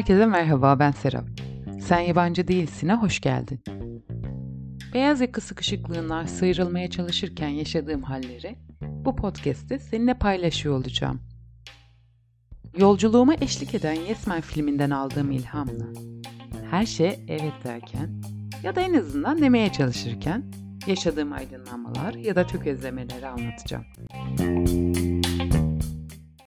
Herkese merhaba ben Serap. Sen yabancı değilsin'e hoş geldin. Beyaz yaka sıkışıklığından sıyrılmaya çalışırken yaşadığım halleri bu podcast'te seninle paylaşıyor olacağım. Yolculuğuma eşlik eden Yes Man filminden aldığım ilhamla her şey evet derken ya da en azından demeye çalışırken yaşadığım aydınlanmalar ya da tökezlemeleri anlatacağım.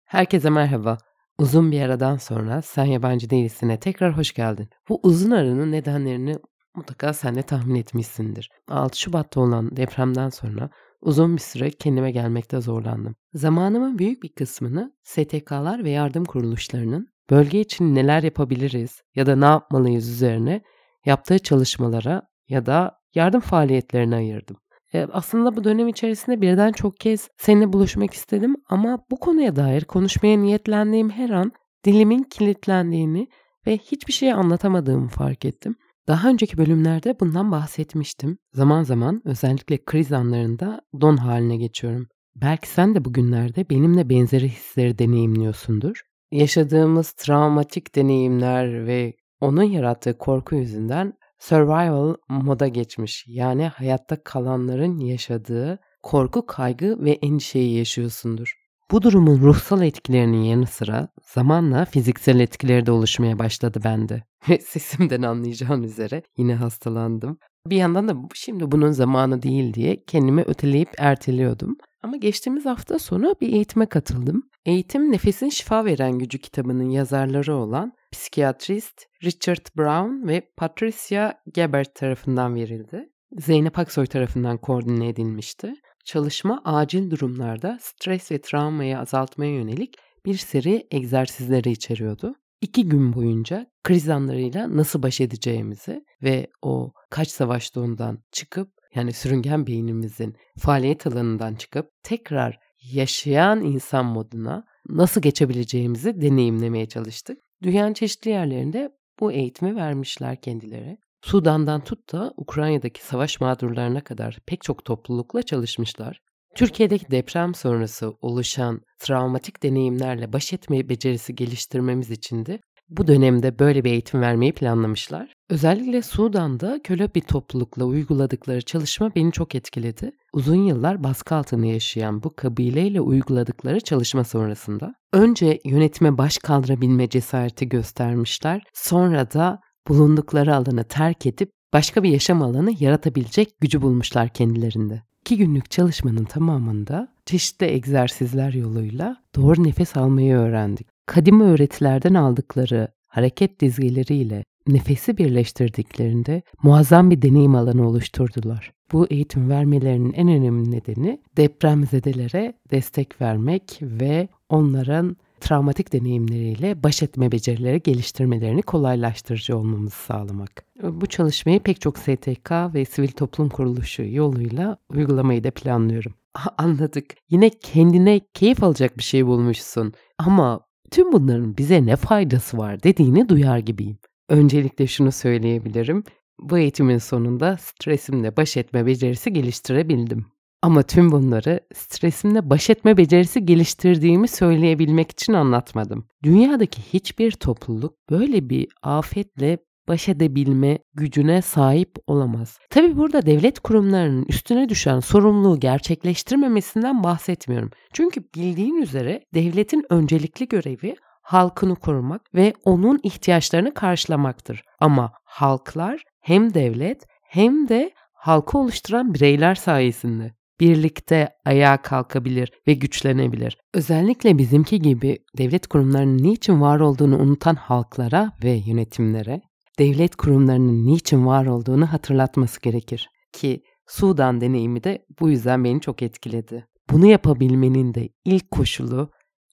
Herkese merhaba. Uzun bir aradan sonra Sen Yabancı Değilsin'e tekrar hoş geldin. Bu uzun aranın nedenlerini mutlaka sen de tahmin etmişsindir. 6 Şubat'ta olan depremden sonra uzun bir süre kendime gelmekte zorlandım. Zamanımın büyük bir kısmını STK'lar ve yardım kuruluşlarının bölge için neler yapabiliriz ya da ne yapmalıyız üzerine yaptığı çalışmalara ya da yardım faaliyetlerine ayırdım. E, aslında bu dönem içerisinde birden çok kez seninle buluşmak istedim ama bu konuya dair konuşmaya niyetlendiğim her an dilimin kilitlendiğini ve hiçbir şey anlatamadığımı fark ettim. Daha önceki bölümlerde bundan bahsetmiştim. Zaman zaman özellikle kriz anlarında don haline geçiyorum. Belki sen de bugünlerde benimle benzeri hisleri deneyimliyorsundur. Yaşadığımız travmatik deneyimler ve onun yarattığı korku yüzünden survival moda geçmiş. Yani hayatta kalanların yaşadığı korku, kaygı ve endişeyi yaşıyorsundur. Bu durumun ruhsal etkilerinin yanı sıra zamanla fiziksel etkileri de oluşmaya başladı bende. Ve sesimden anlayacağın üzere yine hastalandım. Bir yandan da şimdi bunun zamanı değil diye kendimi öteleyip erteliyordum. Ama geçtiğimiz hafta sonu bir eğitime katıldım. Eğitim Nefesin Şifa Veren Gücü kitabının yazarları olan psikiyatrist Richard Brown ve Patricia Gebert tarafından verildi. Zeynep Aksoy tarafından koordine edilmişti. Çalışma acil durumlarda stres ve travmayı azaltmaya yönelik bir seri egzersizleri içeriyordu. İki gün boyunca kriz anlarıyla nasıl baş edeceğimizi ve o kaç savaş ondan çıkıp yani sürüngen beynimizin faaliyet alanından çıkıp tekrar yaşayan insan moduna nasıl geçebileceğimizi deneyimlemeye çalıştık. Dünyanın çeşitli yerlerinde bu eğitimi vermişler kendileri. Sudan'dan tut da Ukrayna'daki savaş mağdurlarına kadar pek çok toplulukla çalışmışlar. Türkiye'deki deprem sonrası oluşan travmatik deneyimlerle baş etme becerisi geliştirmemiz için de bu dönemde böyle bir eğitim vermeyi planlamışlar. Özellikle Sudan'da köle bir toplulukla uyguladıkları çalışma beni çok etkiledi. Uzun yıllar baskı altında yaşayan bu kabileyle uyguladıkları çalışma sonrasında önce yönetime baş kaldırabilme cesareti göstermişler. Sonra da bulundukları alanı terk edip başka bir yaşam alanı yaratabilecek gücü bulmuşlar kendilerinde. İki günlük çalışmanın tamamında çeşitli egzersizler yoluyla doğru nefes almayı öğrendik. Kadim öğretilerden aldıkları hareket dizgileriyle nefesi birleştirdiklerinde muazzam bir deneyim alanı oluşturdular. Bu eğitim vermelerinin en önemli nedeni depremzedelere destek vermek ve onların travmatik deneyimleriyle baş etme becerileri geliştirmelerini kolaylaştırıcı olmamızı sağlamak. Bu çalışmayı pek çok STK ve sivil toplum kuruluşu yoluyla uygulamayı da planlıyorum. Anladık. Yine kendine keyif alacak bir şey bulmuşsun. Ama tüm bunların bize ne faydası var dediğini duyar gibiyim. Öncelikle şunu söyleyebilirim. Bu eğitimin sonunda stresimle baş etme becerisi geliştirebildim. Ama tüm bunları stresimle baş etme becerisi geliştirdiğimi söyleyebilmek için anlatmadım. Dünyadaki hiçbir topluluk böyle bir afetle baş edebilme gücüne sahip olamaz. Tabi burada devlet kurumlarının üstüne düşen sorumluluğu gerçekleştirmemesinden bahsetmiyorum. Çünkü bildiğin üzere devletin öncelikli görevi halkını korumak ve onun ihtiyaçlarını karşılamaktır. Ama halklar hem devlet hem de halkı oluşturan bireyler sayesinde birlikte ayağa kalkabilir ve güçlenebilir. Özellikle bizimki gibi devlet kurumlarının niçin var olduğunu unutan halklara ve yönetimlere devlet kurumlarının niçin var olduğunu hatırlatması gerekir. Ki Sudan deneyimi de bu yüzden beni çok etkiledi. Bunu yapabilmenin de ilk koşulu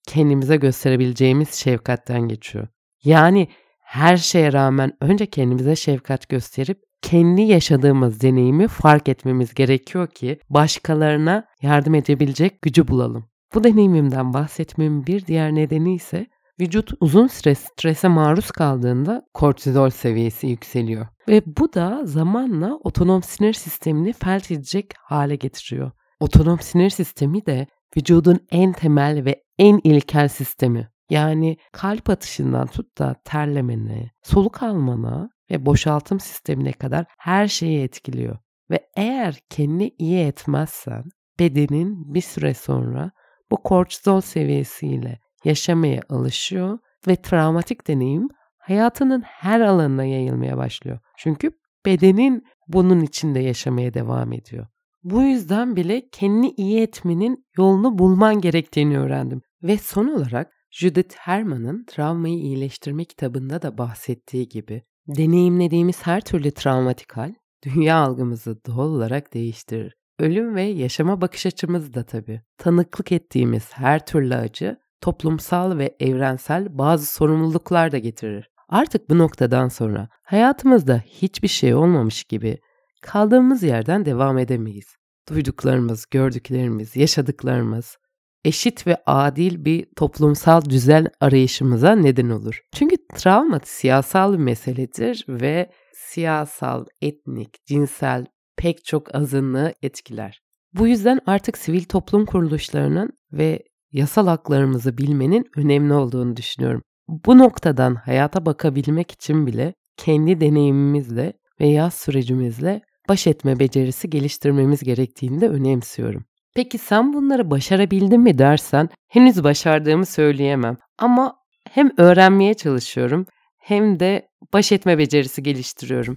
kendimize gösterebileceğimiz şefkatten geçiyor. Yani her şeye rağmen önce kendimize şefkat gösterip kendi yaşadığımız deneyimi fark etmemiz gerekiyor ki başkalarına yardım edebilecek gücü bulalım. Bu deneyimimden bahsetmemin bir diğer nedeni ise vücut uzun süre strese maruz kaldığında kortizol seviyesi yükseliyor. Ve bu da zamanla otonom sinir sistemini felç edecek hale getiriyor. Otonom sinir sistemi de vücudun en temel ve en ilkel sistemi. Yani kalp atışından tut da terlemene, soluk almana ve boşaltım sistemine kadar her şeyi etkiliyor. Ve eğer kendini iyi etmezsen bedenin bir süre sonra bu kortizol seviyesiyle yaşamaya alışıyor ve travmatik deneyim hayatının her alanına yayılmaya başlıyor. Çünkü bedenin bunun içinde yaşamaya devam ediyor. Bu yüzden bile kendini iyi etmenin yolunu bulman gerektiğini öğrendim. Ve son olarak Judith Herman'ın Travmayı İyileştirme kitabında da bahsettiği gibi deneyimlediğimiz her türlü travmatik hal dünya algımızı doğal olarak değiştirir. Ölüm ve yaşama bakış açımız da tabii. Tanıklık ettiğimiz her türlü acı toplumsal ve evrensel bazı sorumluluklar da getirir. Artık bu noktadan sonra hayatımızda hiçbir şey olmamış gibi kaldığımız yerden devam edemeyiz. Duyduklarımız, gördüklerimiz, yaşadıklarımız eşit ve adil bir toplumsal düzen arayışımıza neden olur. Çünkü travma siyasal bir meseledir ve siyasal, etnik, cinsel pek çok azınlığı etkiler. Bu yüzden artık sivil toplum kuruluşlarının ve yasal haklarımızı bilmenin önemli olduğunu düşünüyorum. Bu noktadan hayata bakabilmek için bile kendi deneyimimizle ve yaz sürecimizle baş etme becerisi geliştirmemiz gerektiğini de önemsiyorum. Peki sen bunları başarabildin mi dersen henüz başardığımı söyleyemem. Ama hem öğrenmeye çalışıyorum hem de baş etme becerisi geliştiriyorum.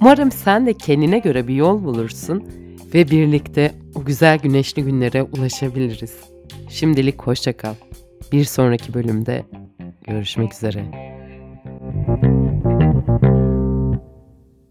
Umarım sen de kendine göre bir yol bulursun ve birlikte o güzel güneşli günlere ulaşabiliriz. Şimdilik hoşça kal. Bir sonraki bölümde görüşmek üzere.